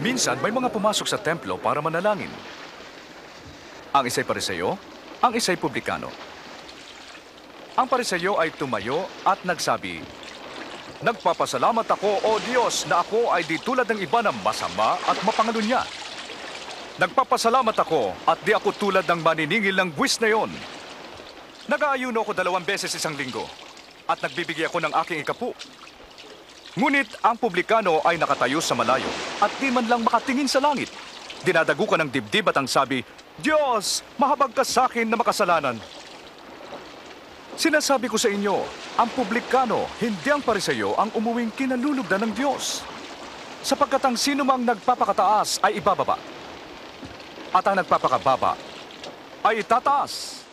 Minsan may mga pumasok sa templo para manalangin. Ang isa'y pariseyo, ang isa'y publikano. Ang pariseyo ay tumayo at nagsabi, Nagpapasalamat ako, O Diyos, na ako ay di tulad ng iba na masama at mapangalunya. Nagpapasalamat ako at di ako tulad ng maniningil ng buwis na yon. Nag-aayuno ako dalawang beses isang linggo at nagbibigay ako ng aking ikapu. Ngunit ang publikano ay nakatayo sa malayo at di man lang makatingin sa langit. Dinadago ka ng dibdib at ang sabi, Diyos, mahabag ka sa akin na makasalanan. Sinasabi ko sa inyo, ang publikano, hindi ang pariseyo ang umuwing kinalulugdan ng Diyos. Sapagkat ang sino mang nagpapakataas ay ibababa. At ang nagpapakababa ay itataas.